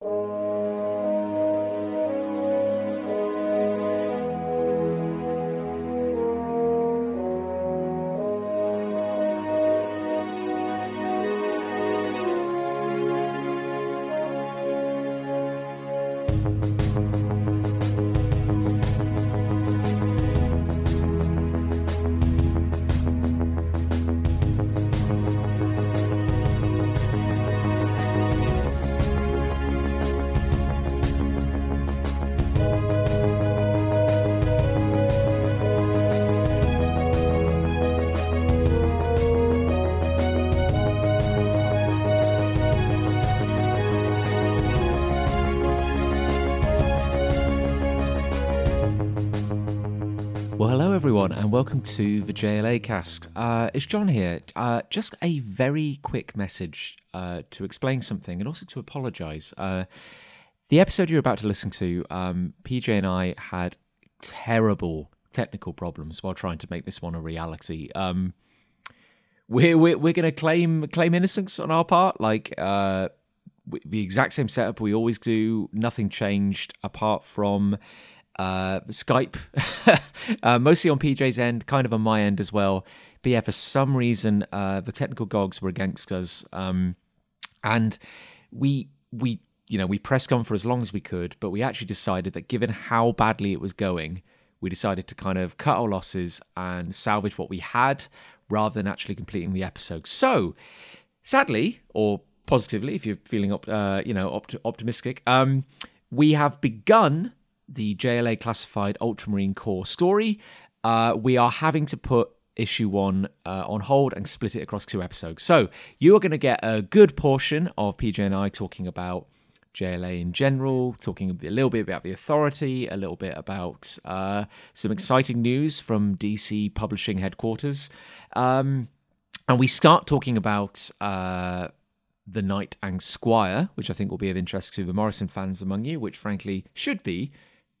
Well, everyone, and welcome to the JLA cast. Uh, it's Jon here. Uh, just a very quick message uh, to explain something and also to apologise. Uh, the episode you're about to listen to, um, PJ and I had terrible technical problems while trying to make this one a reality. Um, we're we're, we're going to claim claim innocence on our part, like uh, the exact same setup we always do. Nothing changed apart from uh, Skype, uh, mostly on PJ's end, kind of on my end as well. But yeah, for some reason, uh, the technical gogs were against us, um, and we we you know we pressed on for as long as we could, but we actually decided that given how badly it was going, we decided to kind of cut our losses and salvage what we had rather than actually completing the episode. So, sadly, or positively, if you're feeling op- uh, you know opt- optimistic, um, we have begun the JLA classified Ultramarine Corps story. Uh, we are having to put issue one uh, on hold and split it across two episodes. So you are going to get a good portion of PJ and I talking about JLA in general, talking a little bit about the authority, a little bit about uh, some exciting news from DC publishing headquarters. Um, and we start talking about uh, the Knight and Squire, which I think will be of interest to the Morrison fans among you, which frankly should be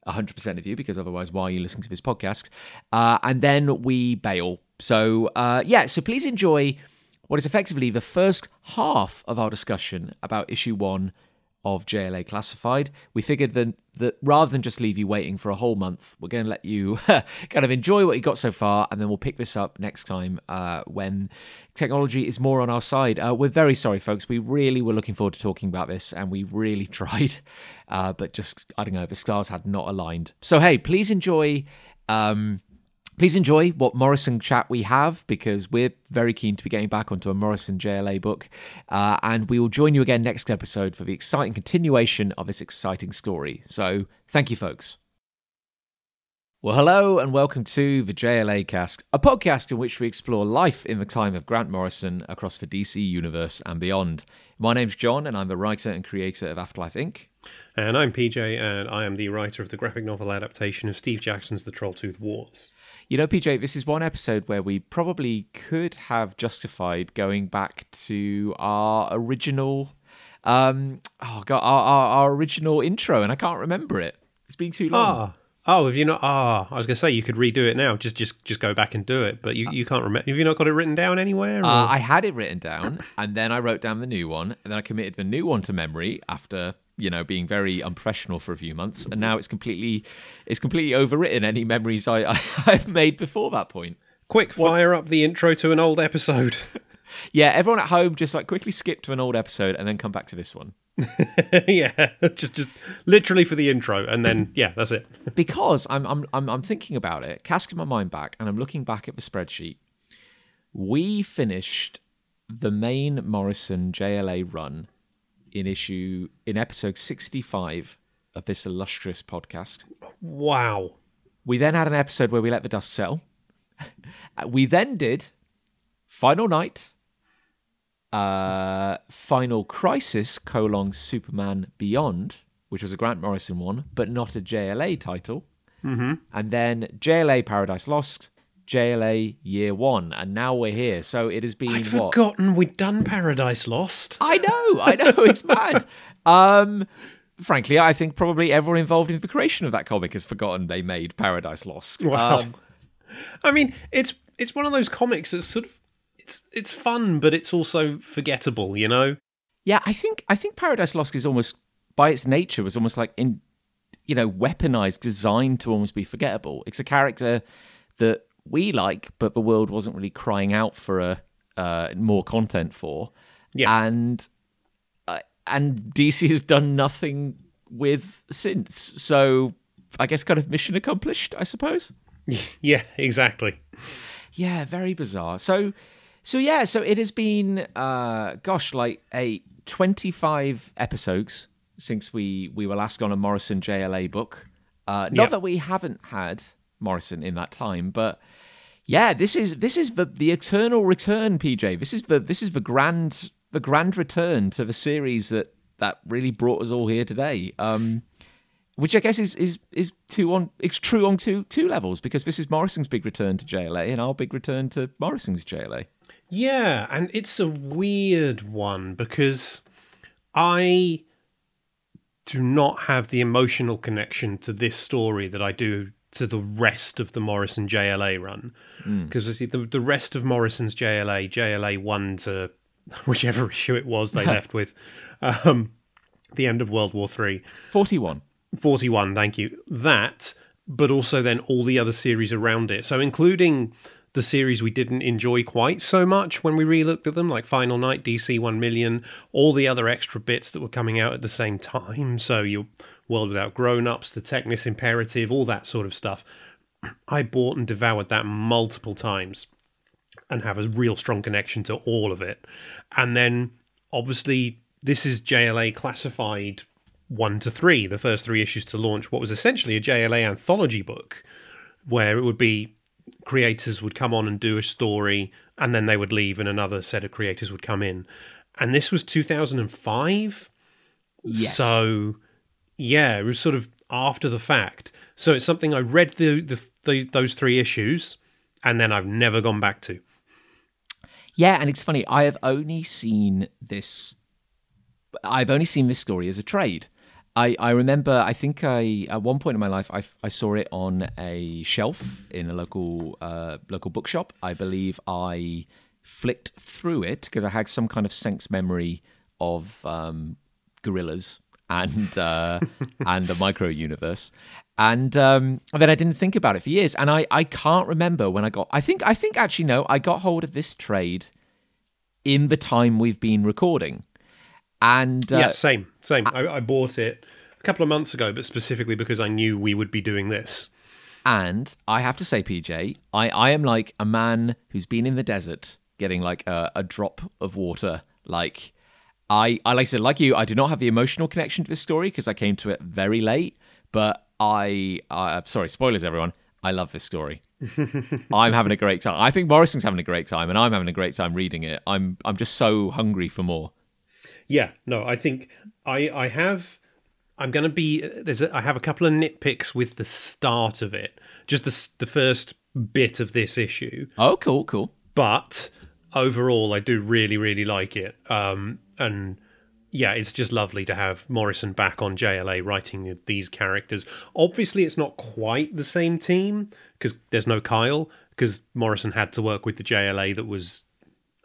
100% of you, because otherwise, why are you listening to this podcast? Uh, and then we bail. So, uh, yeah, so please enjoy what is effectively the first half of our discussion about issue one of JLA Classified. We figured that, that rather than just leave you waiting for a whole month, we're going to let you kind of enjoy what you got so far, and then we'll pick this up next time uh, when technology is more on our side. Uh, we're very sorry, folks. We really were looking forward to talking about this, and we really tried, uh, but just, I don't know, the stars had not aligned. So, hey, please enjoy. Um, Please enjoy what Morrison chat we have because we're very keen to be getting back onto a Morrison JLA book. Uh, and we will join you again next episode for the exciting continuation of this exciting story. So thank you, folks. Well, hello and welcome to the JLA cast, a podcast in which we explore life in the time of Grant Morrison across the DC universe and beyond. My name's Jon, and I'm the writer and creator of Afterlife Inc. And I'm PJ, and I am the writer of the graphic novel adaptation of Steve Jackson's The Trolltooth Wars. You know, PJ, this is one episode where we probably could have justified going back to our original, um, oh god, our, our, our original intro, and I can't remember it. It's been too long. Ah, oh, have you not? Ah, I was going to say you could redo it now. Just, just, just go back and do it. But you, you can't remember. Have you not got it written down anywhere? Uh, I had it written down, and then I wrote down the new one, and then I committed the new one to memory after you know being very unprofessional for a few months, and now it's completely, it's completely overwritten any memories I, I I've made before that point. Quick, fire up the intro to an old episode. Yeah, everyone at home just like quickly skip to an old episode and then come back to this one yeah, just, just literally for the intro, and then yeah, that's it. because I'm I'm I'm, I'm thinking about it, casting my mind back, and I'm looking back at the spreadsheet. We finished the main Morrison JLA run in issue in episode 65 of this illustrious podcast. Wow. We then had an episode where we let the dust settle. we then did Final Night, uh, Final Crisis, colon Superman Beyond, which was a Grant Morrison one, but not a JLA title. Mm-hmm. And then JLA Paradise Lost, JLA Year One, and now we're here. So it has been I'd what? forgotten we'd done Paradise Lost. I know, I know, it's mad. Um, frankly, I think probably everyone involved in the creation of that comic has forgotten they made Paradise Lost. Wow. Um, I mean, it's it's one of those comics that's sort of it's it's fun, but it's also forgettable. You know? yeah, I think I think Paradise Lost is almost by its nature was almost like in you know weaponized, designed to almost be forgettable. It's a character that we like, but the world wasn't really crying out for a uh, more content for. Yeah. and uh, and DC has done nothing with since. So I guess kind of mission accomplished, I suppose. Yeah, exactly. Yeah, very bizarre. So, so yeah, so it has been, uh, gosh, like a twenty-five episodes since we we were last on a Morrison JLA book. Uh, not Yeah. that we haven't had Morrison in that time, but yeah, this is this is the the eternal return, PJ. This is the this is the grand the grand return to the series that that really brought us all here today. Um, which I guess is is is two on it's true on two two levels because this is Morrison's big return to JLA and our big return to Morrison's JLA. Yeah, and it's a weird one because I do not have the emotional connection to this story that I do to the rest of the Morrison JLA run. Because the, the rest of Morrison's JLA, JLA 1 to whichever issue it was they left with, um, the end of World War Three. Forty one. 41, thank you. That, but also then all the other series around it. So, including the series we didn't enjoy quite so much when we re-looked at them, like Final Night, DC 1 Million, all the other extra bits that were coming out at the same time. So, your World Without Grown-Ups, the Technis Imperative, all that sort of stuff. I bought and devoured that multiple times and have a real strong connection to all of it. And then, obviously, this is JLA classified one to three, the first three issues to launch what was essentially a JLA anthology book, where it would be creators would come on and do a story, and then they would leave, and another set of creators would come in. And this was 2005. Yes. So, yeah, it was sort of after the fact. So it's something I read the, the, the those three issues, and then I've never gone back to. Yeah, and it's funny. I have only seen this. I've only seen this story as a trade. I, I remember. I think I at one point in my life I, I saw it on a shelf in a local uh, local bookshop. I believe I flicked through it because I had some kind of sense memory of um, gorillas and uh, and a micro universe. And, um, and then I didn't think about it for years, and I, I can't remember when I got. I think I think actually no, I got hold of this trade in the time we've been recording, and uh, yeah, same, same. I, I bought it a couple of months ago, but specifically because I knew we would be doing this. And I have to say, PJ, I, I am like a man who's been in the desert getting like a, a drop of water. Like, I, I, like I said, like you, I do not have the emotional connection to this story because I came to it very late. But I, I, sorry, spoilers, everyone. I love this story. I'm having a great time. I think Morrison's having a great time, and I'm having a great time reading it. I'm, I'm just so hungry for more. Yeah, no, I think I I have I'm going to be there's a, I have a couple of nitpicks with the start of it, just the the first bit of this issue, Oh, cool, cool. but overall I do really really like it. Um and yeah, it's just lovely to have Morrison back on JLA writing these characters. Obviously, it's not quite the same team because there's no Kyle because Morrison had to work with the JLA that was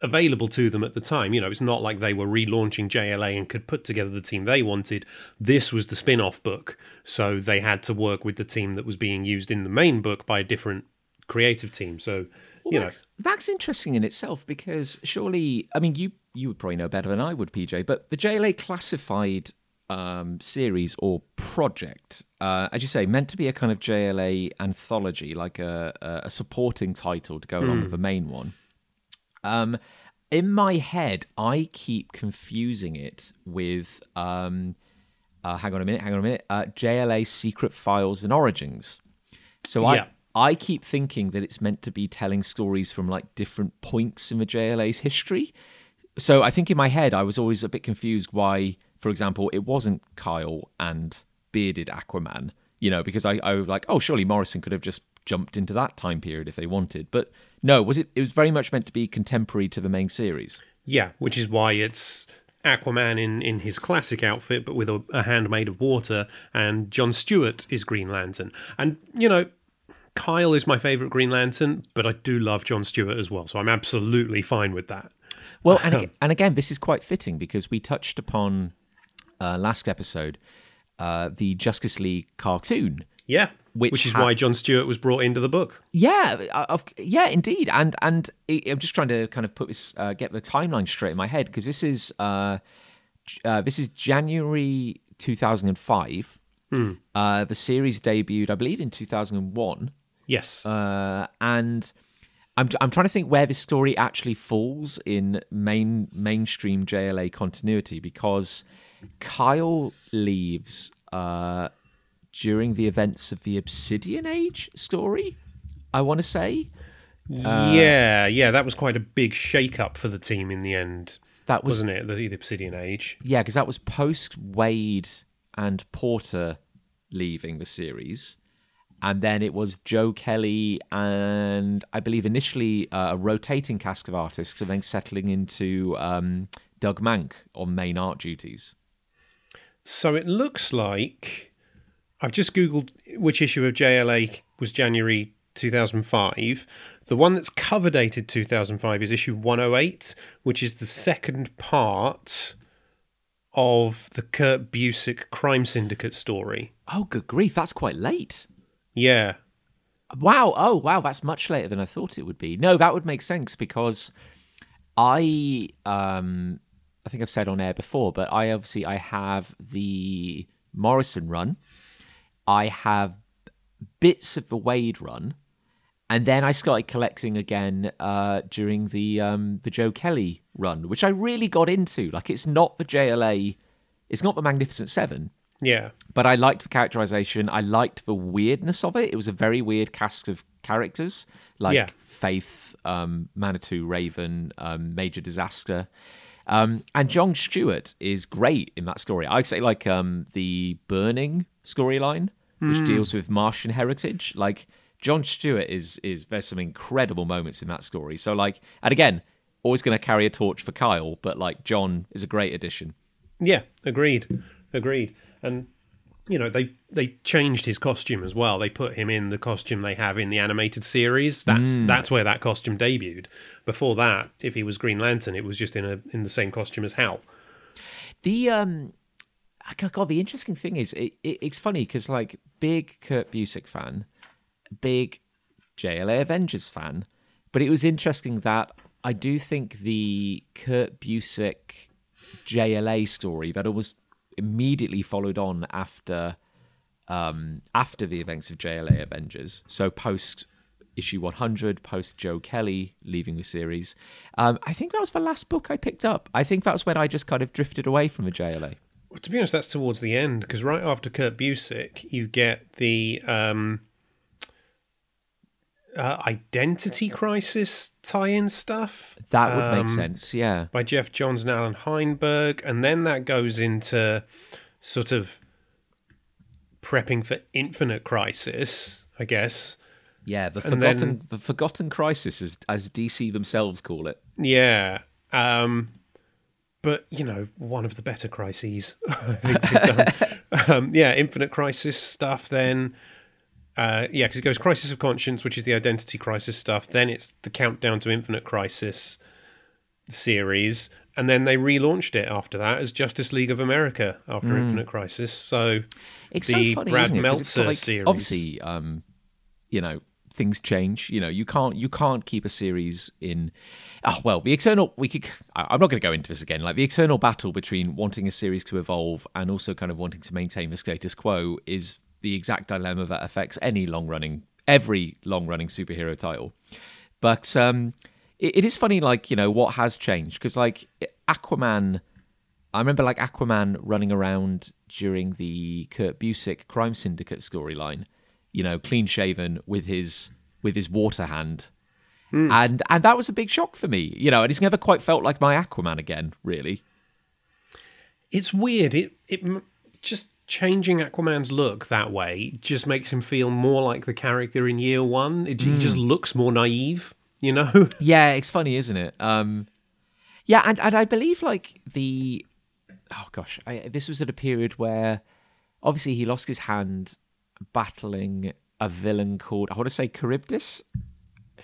available to them at the time. You know, it's not like they were relaunching JLA and could put together the team they wanted. This was the spin off book. So they had to work with the team that was being used in the main book by a different creative team. So, you know, that's, that's interesting in itself because surely, I mean, you you would probably know better than I would, PJ. But the JLA classified um, series or project, uh, as you say, meant to be a kind of JLA anthology, like a, a supporting title to go along with the main one. Um, in my head, I keep confusing it with. Um, uh, hang on a minute. Hang on a minute. Uh, JLA Secret Files and Origins. So Yeah. I keep thinking that it's meant to be telling stories from like different points in the JLA's history. So I think in my head I was always a bit confused why, for example, it wasn't Kyle and bearded Aquaman. You know, because I, I was like, oh, surely Morrison could have just jumped into that time period if they wanted. But no, was it? It was very much meant to be contemporary to the main series. yeah, which is why it's Aquaman in, in his classic outfit, but with a, a hand made of water, and John Stewart is Green Lantern. And, you know, Kyle is my favourite Green Lantern, but I do love John Stewart as well, so I'm absolutely fine with that. Well, and again, and again, this is quite fitting because we touched upon uh, last episode, uh, the Justice League cartoon. Yeah, Which which, is ha- why John Stewart was brought into the book. Yeah, uh, of, yeah, indeed, and and I'm just trying to kind of put this, uh, get the timeline straight in my head because this is uh, uh, this is January 2005. Uh, the series debuted, I believe, in 2001, Yes, uh, and I'm I'm trying to think where this story actually falls in main mainstream JLA continuity because Kyle leaves uh, during the events of the Obsidian Age story. I want to say. yeah, yeah. That was quite a big shake-up for the team in the end, That was wasn't it? The, the Obsidian Age. yeah, because that was post Waid and Porter leaving the series, and then it was Joe Kelly and I believe initially uh, a rotating cast of artists, and then settling into um, Doug Mahnke on main art duties. So it looks like I've just googled which issue of JLA was January 2005. The one that's cover dated 2005 is issue 108, which is the second part of the Kurt Busiek crime syndicate story. Oh, good grief, that's quite late. Yeah. Wow. Oh, wow. That's much later than I thought it would be. No, that would make sense because I, um, I think I've said on air before, but I obviously I have the Morrison run, I have bits of the Waid run, and then I started collecting again uh, during the um, the Joe Kelly run, which I really got into. Like, it's not the JLA, it's not the Magnificent Seven, Yeah. but I liked the characterization. I liked the weirdness of it. It was a very weird cast of characters, like Yeah. Faith, um, Manitou, Raven, um, Major Disaster. Um, and John Stewart is great in that story. I'd say like um, the Burning storyline, which deals with Martian heritage. Like John Stewart is is there's some incredible moments in that story. So like, and again, always going to carry a torch for Kyle, but like John is a great addition. Yeah, agreed. Agreed. And you know, they they changed his costume as well. They put him in the costume they have in the animated series. That's that's where that costume debuted. Before that, if he was Green Lantern, it was just in a in the same costume as Hal. The um, God, the interesting thing is, it, it, it's funny because like big Kurt Busiek fan, big JLA Avengers fan, but it was interesting that I do think the Kurt Busiek JLA story that almost immediately followed on after um after the events of JLA Avengers, so post issue 100 post Joe Kelly leaving the series. Um, I think that was the last book I picked up. I think that was when I just kind of drifted away from the JLA. Well, to be honest, that's towards the end because right after Kurt Busiek, you get the um, uh, identity crisis tie-in stuff. That would make um, sense. Yeah. by Geoff Johns and Allan Heinberg, and then that goes into sort of prepping for Infinite Crisis, I guess. Yeah, the And forgotten then- the forgotten crisis as as DC themselves call it. Yeah. Um, but, you know, one of the better crises I think done. um, yeah, Infinite Crisis stuff, then. Uh, yeah, because it goes Crisis of Conscience, which is the identity crisis stuff. Then it's the Countdown to Infinite Crisis series. And then they relaunched it after that as Justice League of America after Infinite Crisis. So It's the so funny, Brad it? Meltzer like, series. Obviously, um, you know, things change. You know, you can't you can't keep a series in. Oh well, the eternal. We could. I'm not going to go into this again. Like the eternal battle between wanting a series to evolve and also kind of wanting to maintain the status quo is the exact dilemma that affects any long running, every long running superhero title. But um, it, it is funny, like you know, what has changed because like Aquaman. I remember like Aquaman running around during the Kurt Busiek crime syndicate storyline, you know, clean shaven with his with his water hand. And and that was a big shock for me, you know, and he's never quite felt like my Aquaman again, really. it's weird. It it just changing Aquaman's look that way just makes him feel more like the character in year one. It, He just looks more naive, you know. Yeah, it's funny, isn't it? Um Yeah, and, and I believe like the oh gosh, I, this was at a period where obviously he lost his hand battling a villain called I want to say Charybdis,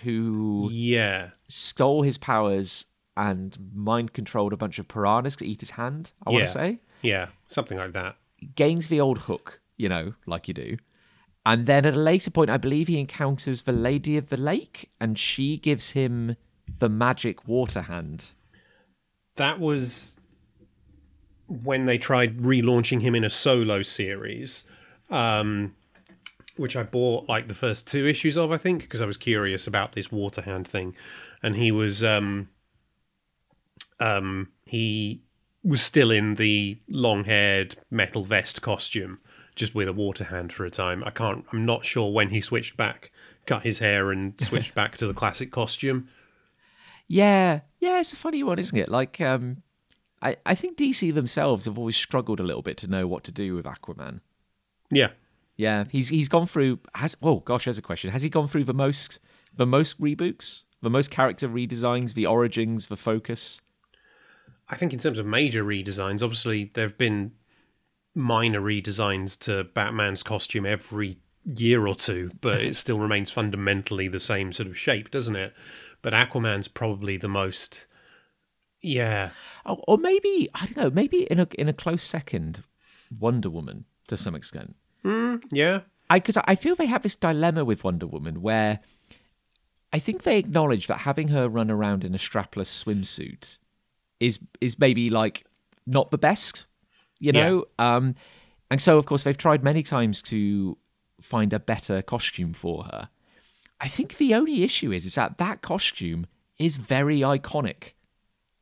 who yeah, stole his powers and mind controlled a bunch of piranhas to eat his hand. I want Yeah. to say. yeah. something like that. Gains the old hook, you know, like you do. And then at a later point, I believe he encounters the Lady of the Lake, and she gives him the magic water hand. That was when they tried relaunching him in a solo series, um, which I bought like the first two issues of, I think, because I was curious about this water hand thing. And he was, um, um, he was still in the long-haired metal vest costume, just with a water hand for a time. I can't. I'm not sure when he switched back, cut his hair, and switched back to the classic costume. Yeah, yeah, it's a funny one, isn't it? Like, um, I, I think DC themselves have always struggled a little bit to know what to do with Aquaman. Yeah, Yeah, he's he's gone through. Has oh gosh, there's a question. Has he gone through the most the most reboots, the most character redesigns, the origins, the focus? I think in terms of major redesigns, obviously there have been minor redesigns to Batman's costume every year or two, but it still remains fundamentally the same sort of shape, doesn't it? But Aquaman's probably the most, yeah, Oh, or maybe I don't know. Maybe in a in a close second, Wonder Woman to some extent. Hmm, yeah, I because I feel they have this dilemma with Wonder Woman where I think they acknowledge that having her run around in a strapless swimsuit is is maybe like not the best, you know. Um, and so of course they've tried many times to find a better costume for her. I think the only issue is is that that costume is very iconic,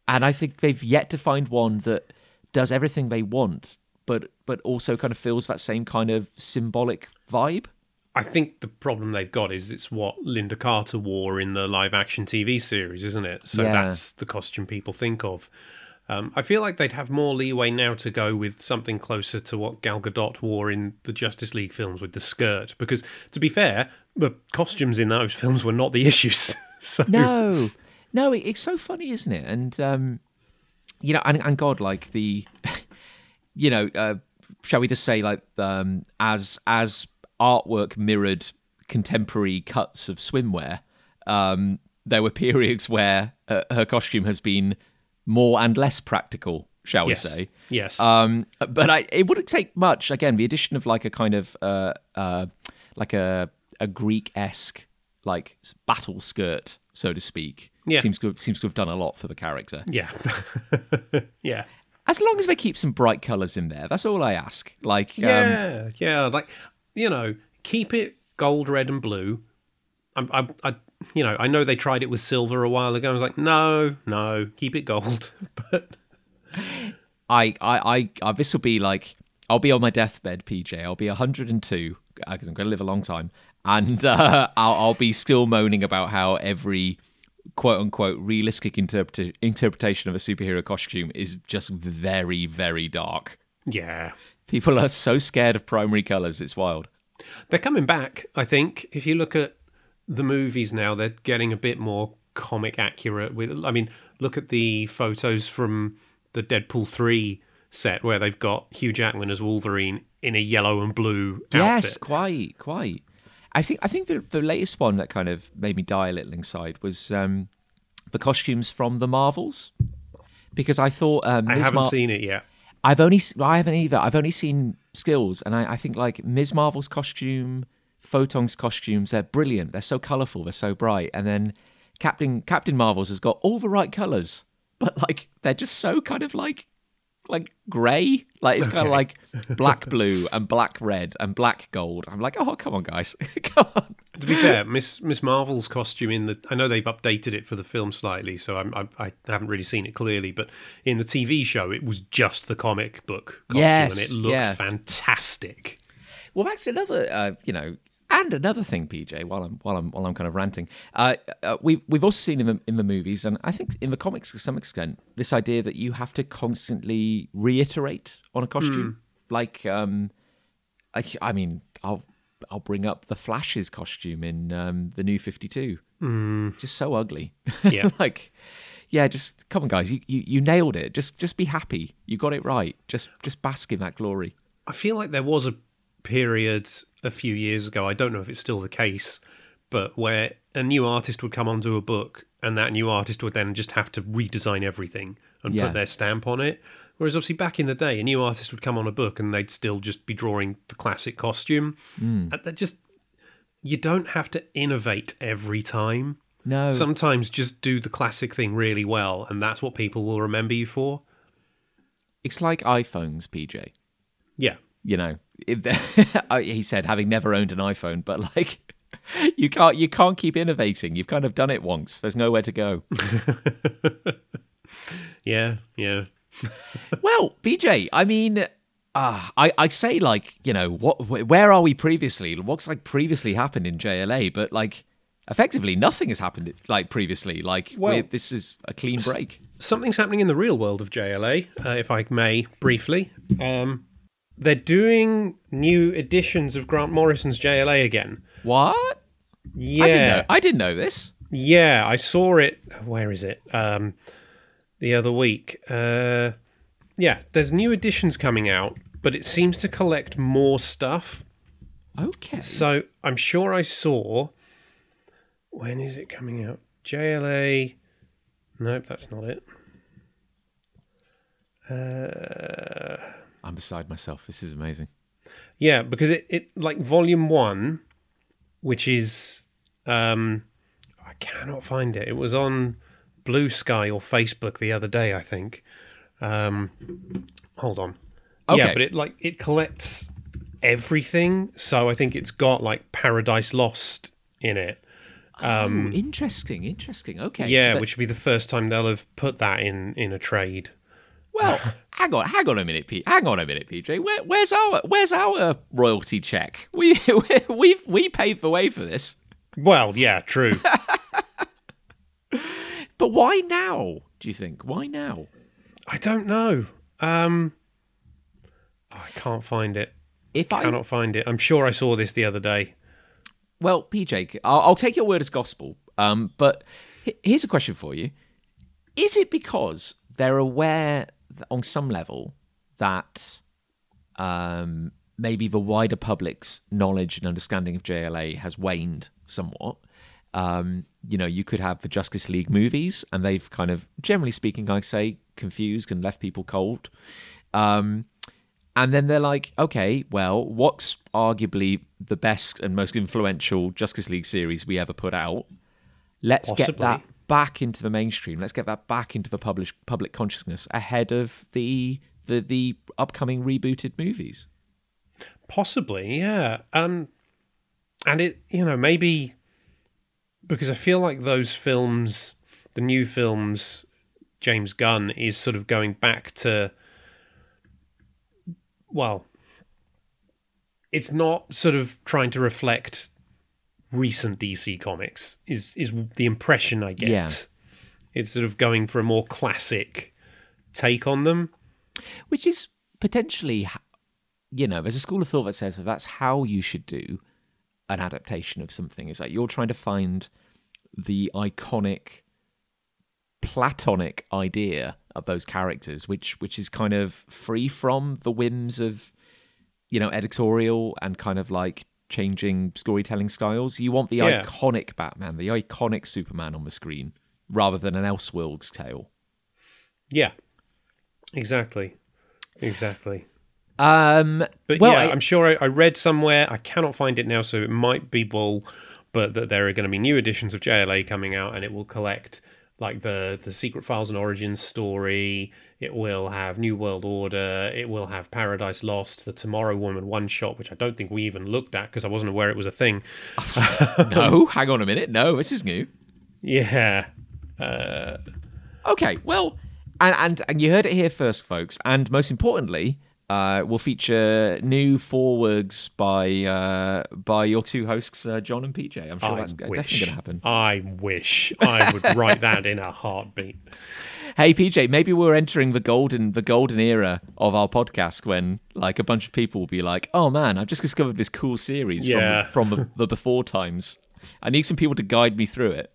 and I think they've yet to find one that does everything they want, but but also kind of feels that same kind of symbolic vibe. I think the problem they've got is it's what Lynda Carter wore in the live action TV series, isn't it? So Yeah. that's the costume people think of. Um, I feel like they'd have more leeway now to go with something closer to what Gal Gadot wore in the Justice League films with the skirt. Because to be fair, the costumes in those films were not the issues. so No, no, it, it's so funny, isn't it? And um, you know, and, and God, like the, you know, uh, shall we just say, like, um, as as artwork mirrored contemporary cuts of swimwear, um, there were periods where uh, her costume has been more and less practical, shall yes, we say? yes, Um, but I, it wouldn't take much. Again, the addition of like a kind of uh, uh, like a a Greek esque like battle skirt, so to speak, Yeah. seems to have, seems to have done a lot for the character. yeah, yeah. As long as they keep some bright colours in there, that's all I ask. Like, um, Yeah, yeah, like you know, keep it gold, red, and blue. I, I, I, you know, I know they tried it with silver a while ago. I was like, no, no, keep it gold. But I, I, I, uh, this will be like, I'll be on my deathbed, PJ. I'll be 102 because I'm going to live a long time, and uh, I'll, I'll be still moaning about how every quote unquote realistic interpreta- interpretation of a superhero costume is just very, very dark. yeah, People are so scared of primary colors; it's wild. they're coming back. I think if you look at the movies now, they're getting a bit more comic accurate. With, I mean, look at the photos from the Deadpool three set where they've got Hugh Jackman as Wolverine in a yellow and blue Yes, quite, quite. I think I think the, the latest one that kind of made me die a little inside was um, the costumes from the Marvels, because I thought um, I haven't Mar- seen it yet. I've only I haven't either. I've only seen skills, and I, I think like Ms. Marvel's costume, Photon's costumes, they're brilliant. They're so colourful. They're so bright. And then Captain Captain Marvel's has got all the right colours, but like they're just so kind of like like grey. Like it's kind of like black blue and black red and black gold. I'm like, oh come on, guys, come on. To be fair, Miss Miss Marvel's costume in the I know they've updated it for the film slightly, so I'm, I I haven't really seen it clearly. But in the TV show, it was just the comic book costume, Yes, and it looked yeah. fantastic. Well, that's another, uh, you know, and another thing, PJ. While I'm while I'm while I'm kind of ranting, uh, uh, we we've also seen in the in the movies, and I think in the comics to some extent, this idea that you have to constantly reiterate on a costume. Like, um, I, I mean, I'll I'll bring up the Flash's costume in um, the New Fifty Two. Just so ugly. Yeah. like. Yeah, just come on, guys! You, you you nailed it. Just just be happy. You got it right. Just just bask in that glory. I feel like there was a period a few years ago. I don't know if it's still the case, but where a new artist would come onto a book, and that new artist would then just have to redesign everything and Yeah. put their stamp on it. Whereas obviously back in the day, a new artist would come on a book and they'd still just be drawing the classic costume. Mm. That just you don't have to innovate every time. No. Sometimes just do the classic thing really well, and that's what people will remember you for. It's like iPhones, PJ. Yeah. You know, he said having never owned an iPhone, but like you can't you can't keep innovating. You've kind of done it once. There's nowhere to go. yeah, yeah. well, PJ, I mean, uh, I, I say like you know what where are we previously? What's like previously happened in jla but like effectively nothing has happened like previously. Like well, this is a clean break. something's happening in the real world of jla uh, if i may briefly. Um, they're doing new editions of grant morrison's jla again. What? Yeah i didn't know, I didn't know this. Yeah i saw it where is it? Um, the other week uh, yeah, there's new editions coming out, but it seems to collect more stuff. Okay. So I'm sure I saw. When is it coming out? JLA. Nope, that's not it. Uh, I'm beside myself. This is amazing. Yeah, because it, it like volume one, which is um I cannot find it. It was on Bluesky or Facebook the other day, I think. Um, hold on. Okay. Yeah, but it like it collects everything. So I think it's got like Paradise Lost in it. Um, oh, interesting, interesting. Okay. Yeah, so which would be the first time they'll have put that in in a trade. Well, hang on, hang on a minute, Pete. Hang on a minute, PJ. Where, where's our where's our royalty check? We we we paved the way for this. Well, yeah, true. but why now? Do you think? Why now? I don't know. Um, I can't find it. If I cannot find it, I'm sure I saw this the other day. Well, PJ, I'll, I'll take your word as gospel. Um, but here's a question for you: Is it because they're aware on some level that um, maybe the wider public's knowledge and understanding of JLA has waned somewhat? Um, you know, you could have the Justice League movies, and they've kind of, generally speaking, I say, confused and left people cold. Um, and then they're like, okay, well, what's arguably the best and most influential Justice League series we ever put out? Let's Possibly. get that back into the mainstream. Let's get that back into the public public consciousness ahead of the the the upcoming rebooted movies. Possibly, yeah. Um, and it, you know, maybe because I feel like those films, the new films, James Gunn is sort of going back to, well, it's not sort of trying to reflect recent DC comics. Is is the impression I get? Yeah. It's sort of going for a more classic take on them, which is potentially, you know, there's a school of thought that says that that's how you should do an adaptation of something. Is like you're trying to find the iconic platonic idea of those characters which which is kind of free from the whims of you know editorial and kind of like changing storytelling styles. You want the yeah. iconic batman the iconic superman on the screen rather than an elseworlds tale. Yeah. Exactly. Exactly um but well, yeah I, am sure I, I read somewhere i cannot find it now so it might be bull but that there are going to be new editions of JLA coming out, and it will collect like the the Secret Files and Origins story. It will have New World Order. It will have Paradise Lost, the Tomorrow Woman one shot, which I don't think we even looked at because I wasn't aware it was a thing. no, hang on a minute. No, this is new. Yeah. Uh... Okay. Well, and, and and you heard it here first, folks. And most importantly, uh, will feature new forwards by uh, by your two hosts, uh, Jon and PJ. I'm sure I that's wish. definitely going to happen. I wish I would write that in a heartbeat. Hey PJ, maybe we're entering the golden the golden era of our podcast when like a bunch of people will be like, "Oh man, I've just discovered this cool series yeah. from from the, the before times. I need some people to guide me through it."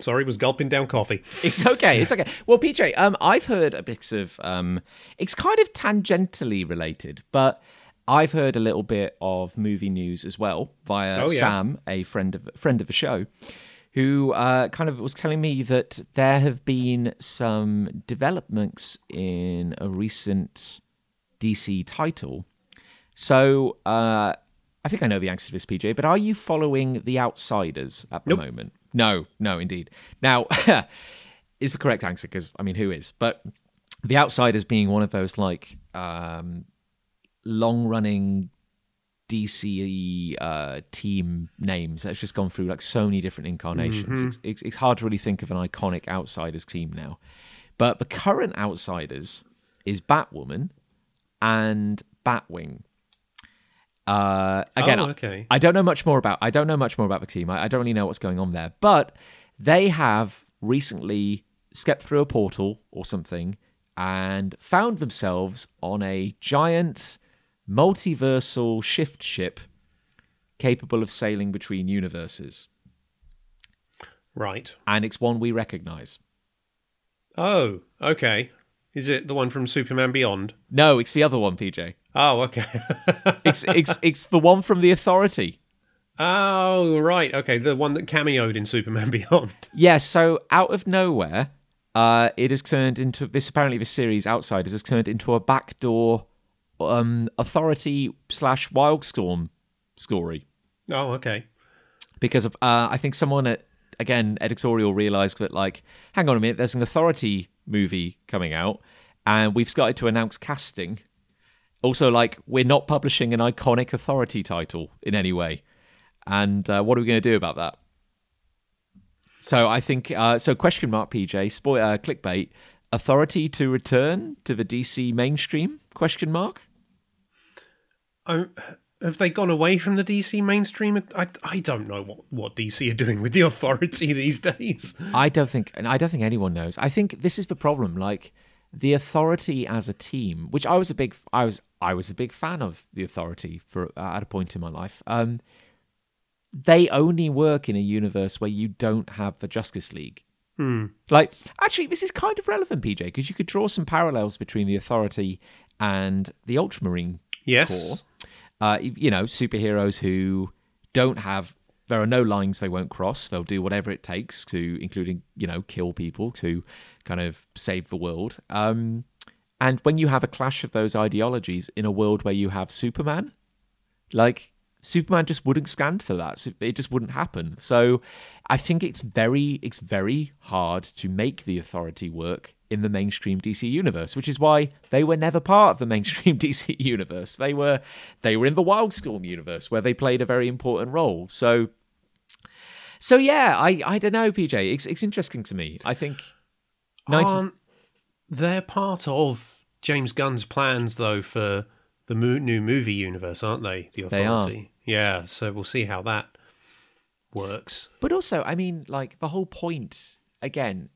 Sorry, was gulping down coffee. It's okay. It's okay. Well, PJ, um, I've heard a bit of um, it's kind of tangentially related, but I've heard a little bit of movie news as well via oh, yeah. Sam, a friend of friend of the show, who uh, kind of was telling me that there have been some developments in a recent DC title. So uh, I think I know the answer to this, PJ, but are you following The Outsiders at the Nope. moment? No, no, indeed. Now, is the correct answer because, I mean, who is? But The Outsiders being one of those like um, long running DC uh, team names that's just gone through like so many different incarnations. It's, it's, it's hard to really think of an iconic Outsiders team now. But the current Outsiders is Batwoman and Batwing. Uh, again, Oh, okay. I don't know much more about. I don't know much more about the team. I, I don't really know what's going on there. But they have recently stepped through a portal or something and found themselves on a giant multiversal shift ship capable of sailing between universes, Right. and it's one we recognize. Oh, okay. Is it the one from Superman Beyond? No, it's the other one, PJ. Oh, okay. It's it's it's the one from the Authority. oh, right. Okay, the one that cameoed in Superman Beyond. Yeah, so out of nowhere, uh, it has turned into this. Apparently, the series Outsiders has turned into a backdoor um, authority slash Wildstorm story Oh, okay. because of uh, I think someone at again editorial realized that like, hang on a minute, there's an authority movie coming out, and we've started to announce casting. Also, like, we're not publishing an iconic authority title in any way, and uh, what are we going to do about that? So I think uh, so. Question mark PJ spoil uh, clickbait authority to return to the DC mainstream? Question mark. Um, have they gone away from the DC mainstream? I, I don't know what, what DC are doing with the authority these days. I don't think, and I don't think anyone knows. I think this is the problem. Like the authority as a team, which I was a big, I was, I was a big fan of the authority for uh, at a point in my life. Um, they only work in a universe where you don't have the Justice League. Like, actually, this is kind of relevant, PJ, because you could draw some parallels between the Authority and the Ultramarine Yes. Corps. Uh, you know, superheroes who don't have. There are no lines they won't cross. They'll do whatever it takes to, including you know, kill people to kind of save the world. Um, and when you have a clash of those ideologies in a world where you have Superman, like Superman just wouldn't stand for that. It just wouldn't happen. So I think it's very it's very hard to make the authority work in the mainstream DC universe, which is why they were never part of the mainstream DC universe. They were they were in the Wildstorm universe where they played a very important role. So so yeah, I I don't know, PJ. It's it's interesting to me. I think 90, Aren't they're part of James Gunn's plans though for the mo- new movie universe, aren't they? The They are. authority. Yeah, so we'll see how that works. But also, I mean, like the whole point again,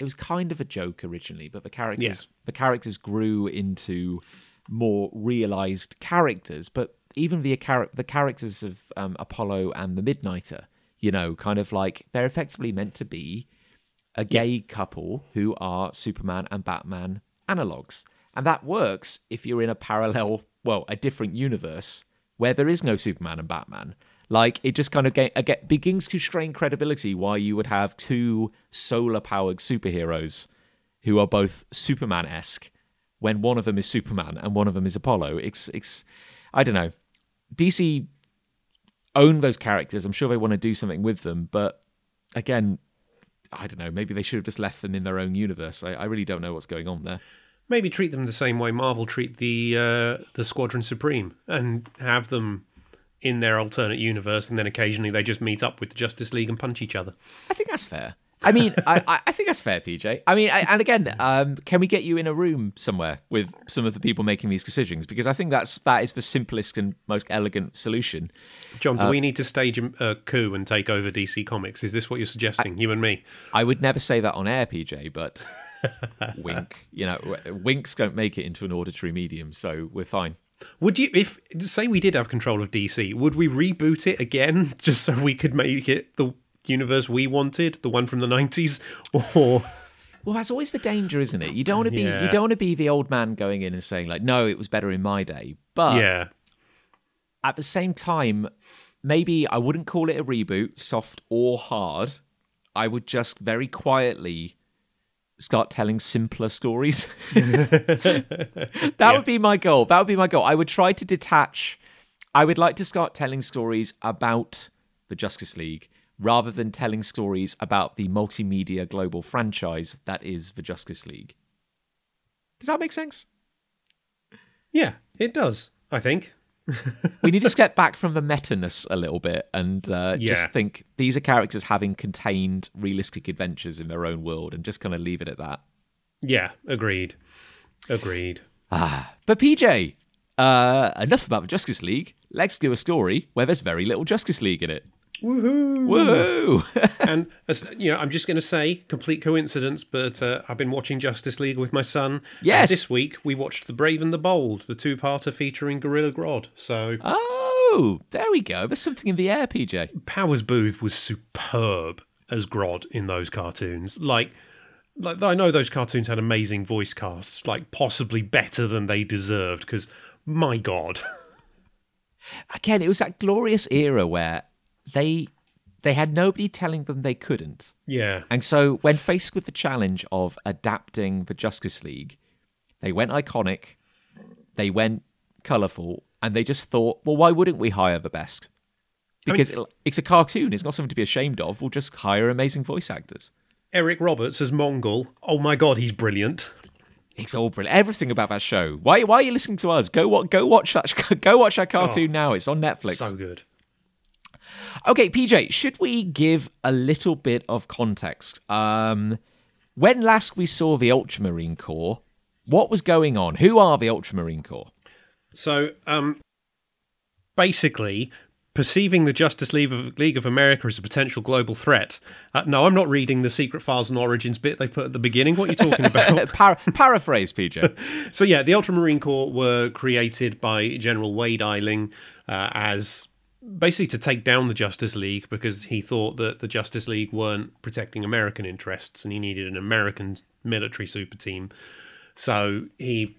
it was kind of a joke originally, but the characters the characters grew into more realized characters. But even the char- the characters of um, Apollo and the Midnighter, you know, kind of like they're effectively meant to be a gay couple who are Superman and Batman analogs. And that works if you're in a parallel, well, a different universe where there is no Superman and Batman. Like it just kind of get, get, begins to strain credibility why you would have two solar powered superheroes who are both Superman esque when one of them is Superman and one of them is Apollo. It's, it's I don't know. DC own those characters. I'm sure they want to do something with them, but again, I don't know. Maybe they should have just left them in their own universe. I, I really don't know what's going on there. Maybe treat them the same way Marvel treat the uh, the Squadron Supreme, and have them in their alternate universe, and then occasionally they just meet up with the Justice League and punch each other. I think that's fair. I mean, I, I- I think that's fair, PJ. I mean, I, and again, um, can we get you in a room somewhere with some of the people making these decisions? Because I think that's that is the simplest and most elegant solution. Jon, Uh, do we need to stage a, coup and take over DC Comics? Is this what you're suggesting, you and me? I would never say that on air, PJ, but wink. You know, winks don't make it into an auditory medium, so we're fine. Would you, if say we did have control of DC, would we reboot it again just so we could make it the universe we wanted, the one from the nineties, or Well, that's always the danger, isn't it? You don't want to be Yeah. you don't want to be the old man going in and saying like, "No, it was better in my day." But yeah, at the same time, maybe I wouldn't call it a reboot, soft or hard. I would just very quietly start telling simpler stories. that yeah. would be my goal. That would be my goal. I would try to detach. I would like to start telling stories about the Justice League rather than telling stories about the multimedia global franchise that is the Justice League. Does that make sense? Yeah, it does, I think. we need to step back from the meta-ness a little bit and uh, yeah. just think these are characters having contained realistic adventures in their own world and just kind of leave it at that. Yeah, agreed. Agreed. Ah, but PJ, uh, enough about the Justice League. Let's do a story where there's very little Justice League in it. Woohoo! Woohoo! and as, you know, I'm just going to say, complete coincidence, but uh, I've been watching Justice League with my son. Yes. this week we watched The Brave and the Bold, the two-parter featuring Gorilla Grodd. So. Oh, there we go. There's something in the air, PJ. Powers Boothe was superb as Grodd in those cartoons. Like. Like I know those cartoons had amazing voice casts, like possibly better than they deserved. Because my god, again, it was that glorious era where they they had nobody telling them they couldn't. Yeah. And so when faced with the challenge of adapting the Justice League, they went iconic, they went colourful, and they just thought, well, why wouldn't we hire the best? Because I mean, it's a cartoon, it's not something to be ashamed of. We'll just hire amazing voice actors. Eric Roberts as Mongul. Oh my god, he's brilliant. It's all brilliant. Everything about that show. Why? Why are you listening to us? Go go watch that. Go watch that oh. cartoon oh, now. It's on Netflix. So good. Okay, PJ, should we give a little bit of context? Um, when last we saw the Ultramarine Corps, what was going on? Who are the Ultramarine Corps? So, um, basically, perceiving the Justice League of, League of America as a potential global threat. Uh, no, I'm not reading the Secret Files and Origins bit they put at the beginning. What are you talking about? Par- paraphrase, PJ. so, yeah, the Ultramarine Corps were created by General Wade Eiling uh, as basically to take down the Justice League because he thought that the Justice League weren't protecting American interests and he needed an American military super team. So he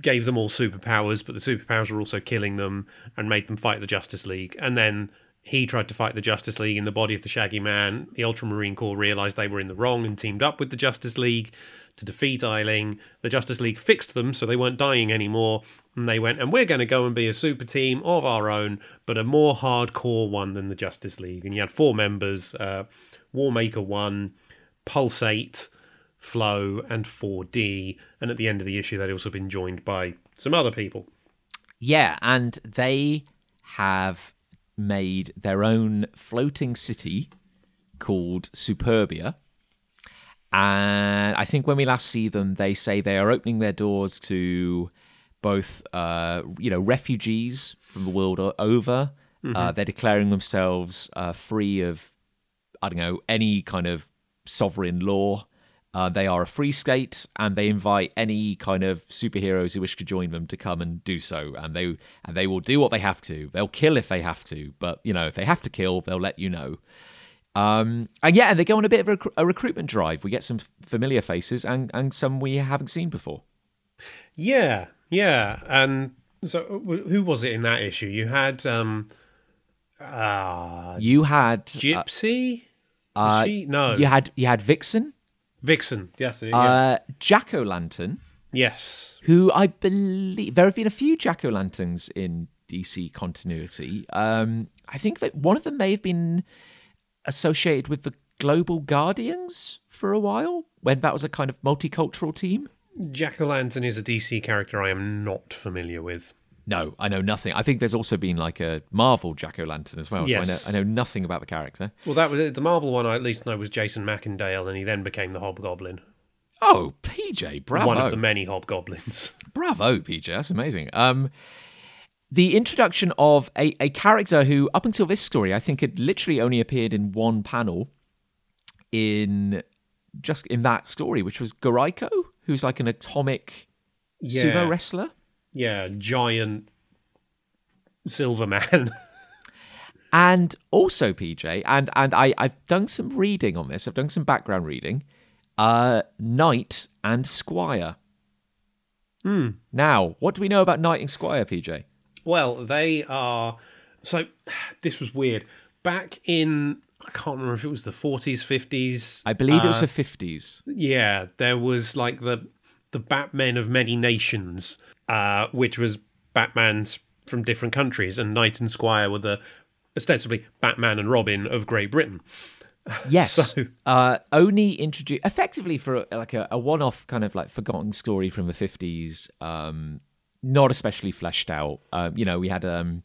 gave them all superpowers, but the superpowers were also killing them and made them fight the Justice League. And then he tried to fight the Justice League in the body of the Shaggy Man. The Ultramarine Corps realized they were in the wrong and teamed up with the Justice League to defeat Eiling. The Justice League fixed them so they weren't dying anymore, and they went, and we're going to go and be a super team of our own, but a more hardcore one than the Justice League. And you had four members uh, Warmaker 1, Pulse-8, Flow, and 4D. And at the end of the issue, they'd also been joined by some other people. Yeah, and they have made their own floating city called Superbia. And I think when we last see them, they say they are opening their doors to both uh, you know refugees from the world over. Mm-hmm. Uh, they're declaring themselves uh, free of I don't know any kind of sovereign law. Uh, they are a free state, and they invite any kind of superheroes who wish to join them to come and do so. And they and they will do what they have to. They'll kill if they have to, but you know if they have to kill, they'll let you know. Um, and yeah, and they go on a bit of a, a recruitment drive. We get some familiar faces and and some we haven't seen before. Yeah, yeah, and so who was it in that issue? You had um, uh, you had Gypsy. Uh, uh no, you had you had Vixen. Vixen, yes. Yeah. Uh, Jack O' Lantern. Yes. Who I believe there have been a few Jack O' Lanterns in DC continuity. Um, I think that one of them may have been associated with the Global Guardians for a while when that was a kind of multicultural team. Jack o' Lantern is a DC character I am not familiar with. No, I know nothing. I think there's also been like a Marvel Jack o' Lantern as well. Yes. So I know, I know nothing about the character. Well, that was the Marvel one. I at least know was Jason Macendale, and he then became the Hobgoblin. Oh, PJ, bravo! One of the many Hobgoblins. Bravo, PJ. That's amazing. Um, the introduction of a, a character who, up until this story, I think had literally only appeared in one panel in just in that story, which was Goraiko, who's like an atomic yeah. sumo wrestler. Yeah, giant silver man. and also PJ, and and I I've done some reading on this. I've done some background reading. Uh, Knight and Squire. Hmm. Now, what do we know about Knight and Squire, PJ? Well, they are So this was weird. Back in I can't remember if it was the 40s, 50s. I believe it was uh, the 50s. Yeah, there was like the the Batmen of many nations, uh, which was Batman's from different countries, and Knight and Squire were the ostensibly Batman and Robin of Great Britain. Yes. So- uh, only introduced effectively for like a, a one-off kind of like forgotten story from the fifties. Um, not especially fleshed out. Um, you know, we had um,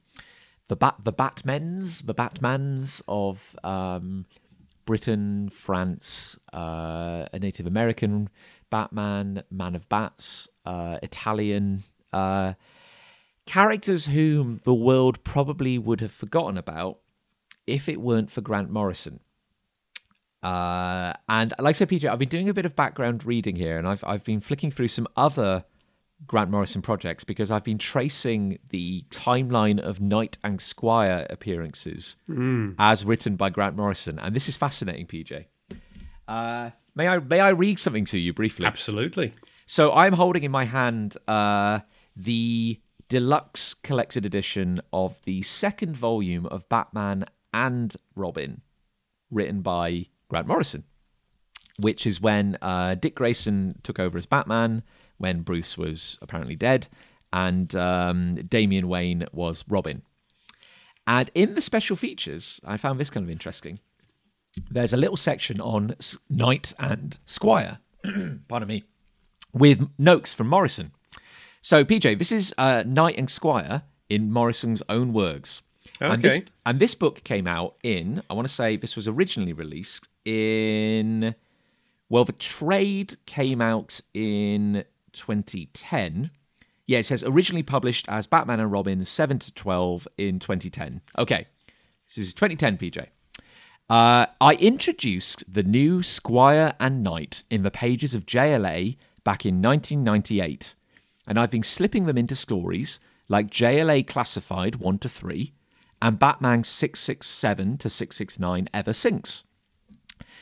the bat the Batmens, the Batmans of um, Britain, France, uh, a Native American Batman, Man of Bats, uh, Italian. Uh, characters whom the world probably would have forgotten about if it weren't for Grant Morrison. Uh, and like I said, Peter, I've been doing a bit of background reading here, and I've I've been flicking through some other Grant Morrison projects because I've been tracing the timeline of Knight and Squire appearances as written by Grant Morrison, and this is fascinating, PJ. Uh, may I may I read something to you briefly? Absolutely. So I'm holding in my hand uh, the deluxe collected edition of the second volume of Batman and Robin, written by Grant Morrison, which is when uh, Dick Grayson took over as Batman, when Bruce was apparently dead, and um, Damian Wayne was Robin. And in the special features, I found this kind of interesting. There's a little section on Knight and Squire. Pardon me with notes from Morrison. So, PJ, this is uh, Knight and Squire in Morrison's own words. And this, Okay. and this book came out in, I want to say this was originally released in, well, the trade came out in 2010. Yeah, it says originally published as Batman and Robin 7 to 12 in 2010. Okay, this is 2010, PJ. Uh, I introduced the new Squire and Knight in the pages of JLA back in 1998, and I've been slipping them into stories like JLA Classified 1 to 3 and Batman 667 to 669 ever since.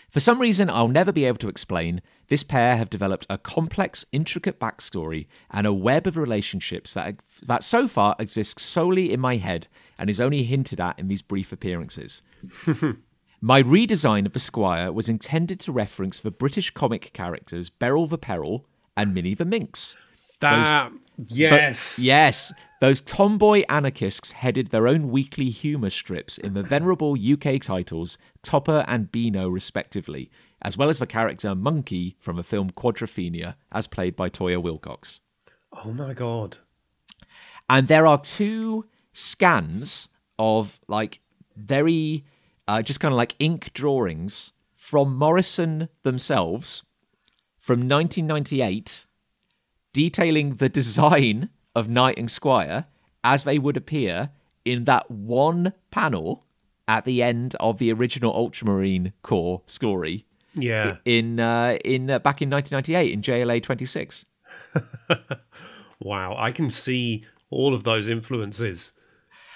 For some reason I'll never be able to explain, this pair have developed a complex, intricate backstory and a web of relationships that, that so far exists solely in my head and is only hinted at in these brief appearances. My redesign of the Squire was intended to reference the British comic characters Beryl the Peril and Minnie the Minx. That But- yes. yes, those tomboy anarchists headed their own weekly humour strips in the venerable UK titles Topper and Beano, respectively, as well as the character Monkey from the film Quadrophenia, as played by Toyah Willcox. Oh my god. and there are two scans of like very uh, just kind of like ink drawings from Morrison themselves from 1998 detailing the design of Knight and Squire as they would appear in that one panel at the end of the original Ultramarine Corps story Yeah. in uh, in uh, back in 1998 in JLA 26. Wow, I can see all of those influences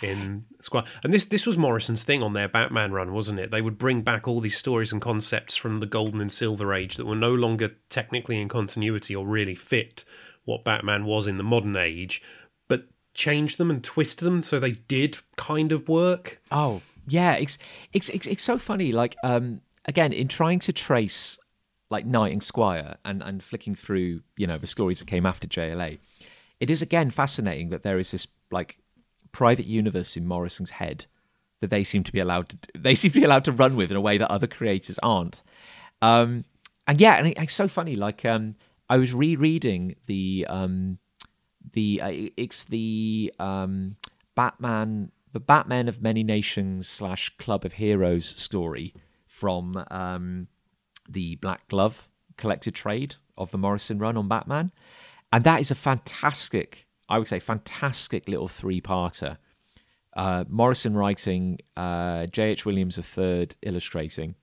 in Squire. And this this was Morrison's thing on their Batman run, wasn't it? They would bring back all these stories and concepts from the Golden and Silver Age that were no longer technically in continuity or really fit what Batman was in the modern age, but change them and twist them so they did kind of work. Oh yeah, it's it's it's, it's so funny. Like um, again, in trying to trace like Knight and Squire and and flicking through you know the stories that came after JLA, it is again fascinating that there is this like private universe in Morrison's head that they seem to be allowed to they seem to be allowed to run with in a way that other creators aren't. Um, and yeah, and it, it's so funny. Like um, I was rereading the um, the uh, it's the um, Batman, the Batman of Many Nations slash Club of Heroes story from um, the Black Glove collected trade of the Morrison run on Batman, and that is a fantastic, I would say, fantastic little three-parter. Uh, Morrison writing, uh, J.H. Williams III illustrating,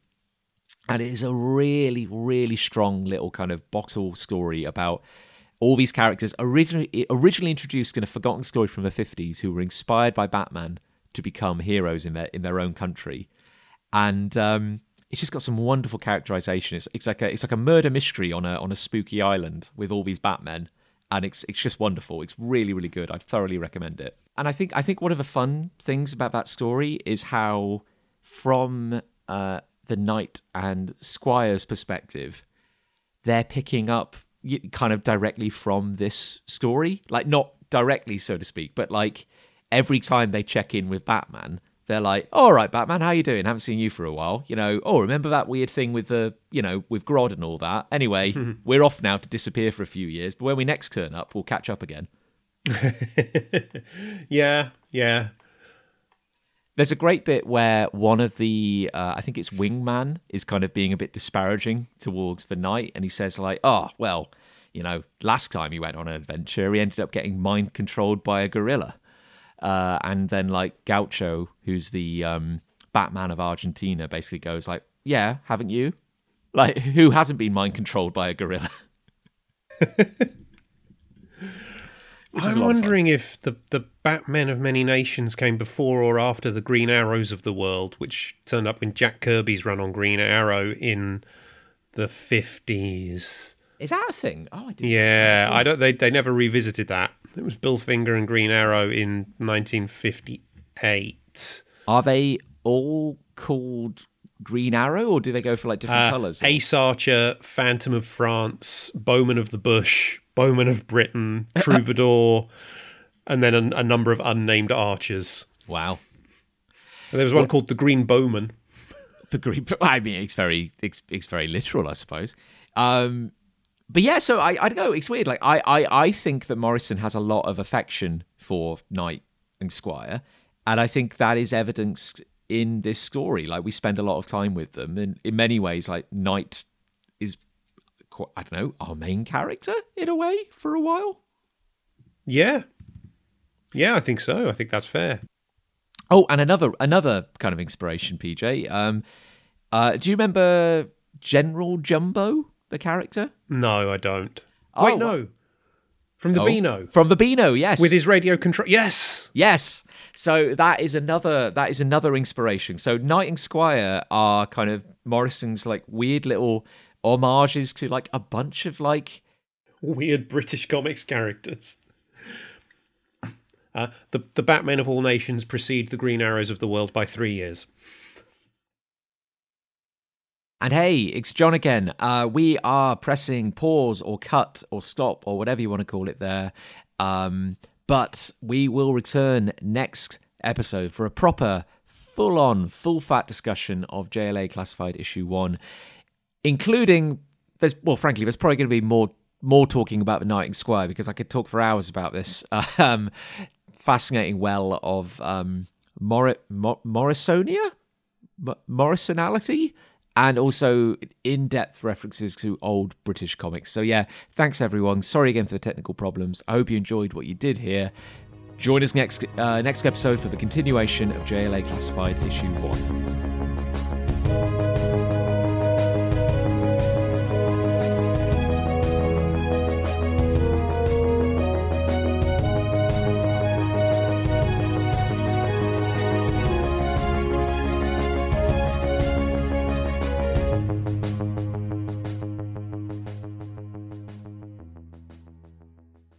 and it is a really, really strong little kind of bottle story about all these characters originally originally introduced in a forgotten story from the 50s who were inspired by Batman to become heroes in their in their own country, and um, it's just got some wonderful characterization. It's, it's like a it's like a murder mystery on a on a spooky island with all these Batmen, and it's it's just wonderful. It's really really good. I'd thoroughly recommend it. And I think I think one of the fun things about that story is how from uh, the knight and squire's perspective, they're picking up kind of directly from this story, like not directly so to speak, but like every time they check in with Batman, they're like, "All right, Batman, how you doing? Haven't seen you for a while." You know, oh, remember that weird thing with the, you know, with Grodd and all that. Anyway, we're off now to disappear for a few years, but when we next turn up, we'll catch up again. yeah, yeah. There's a great bit where one of the, uh, I think it's Wingman, is kind of being a bit disparaging towards the knight, and he says like, "Oh, well, you know, last time he went on an adventure, he ended up getting mind controlled by a gorilla." Uh, and then like Gaucho, who's the um, Batman of Argentina, basically goes like, "Yeah, haven't you? Like, who hasn't been mind controlled by a gorilla?" I'm wondering if the the Batman of many nations came before or after the Green Arrows of the world, which turned up in Jack Kirby's run on Green Arrow in the fifties. Is that a thing? Oh, I didn't. Yeah, I don't. They they never revisited that. It was Bill Finger and Green Arrow in 1958. Are they all called Green Arrow, or do they go for like different Uh, colours? Ace Archer, Phantom of France, Bowman of the Bush, Bowman of Britain, Troubadour, and then a, a number of unnamed archers. Wow. And there was one called the Green Bowman. the green. I mean, it's very, it's, it's very literal, I suppose. Um, but yeah, so I, I don't know. It's weird. Like I, I, I think that Morrison has a lot of affection for Knight and Squire, and I think that is evidenced in this story. Like we spend a lot of time with them, and in many ways, like Knight is, quite, I don't know, our main character in a way for a while. Yeah. Yeah, I think so. I think that's fair. Oh, and another another kind of inspiration, PJ. Um, uh, do you remember General Jumbo, the character? No, I don't. Oh, Wait, no. From the Oh, Beano. From the Beano, yes. With his radio control. Yes. Yes. So that is another that is another inspiration. So Knight and Squire are kind of Morrison's like weird little homages to like a bunch of like Weird British comics characters. Uh, the, the Batman of all nations precede the Green Arrows of the world by three years. And hey, it's Jon again. Uh, we are pressing pause or cut or stop or whatever you want to call it there. Um, but we will return next episode for a proper, full on, full fat discussion of JLA Classified Issue 1, including, there's well, frankly, there's probably going to be more. More talking about the Knight and Squire because I could talk for hours about this. Um, fascinating well of um, Mor- Morrisonia, M- Morrisonality, and also in-depth references to old British comics. So yeah, thanks everyone. Sorry again for the technical problems. I hope you enjoyed what you did here. Join us next uh, next episode for the continuation of JLA Classified Issue One.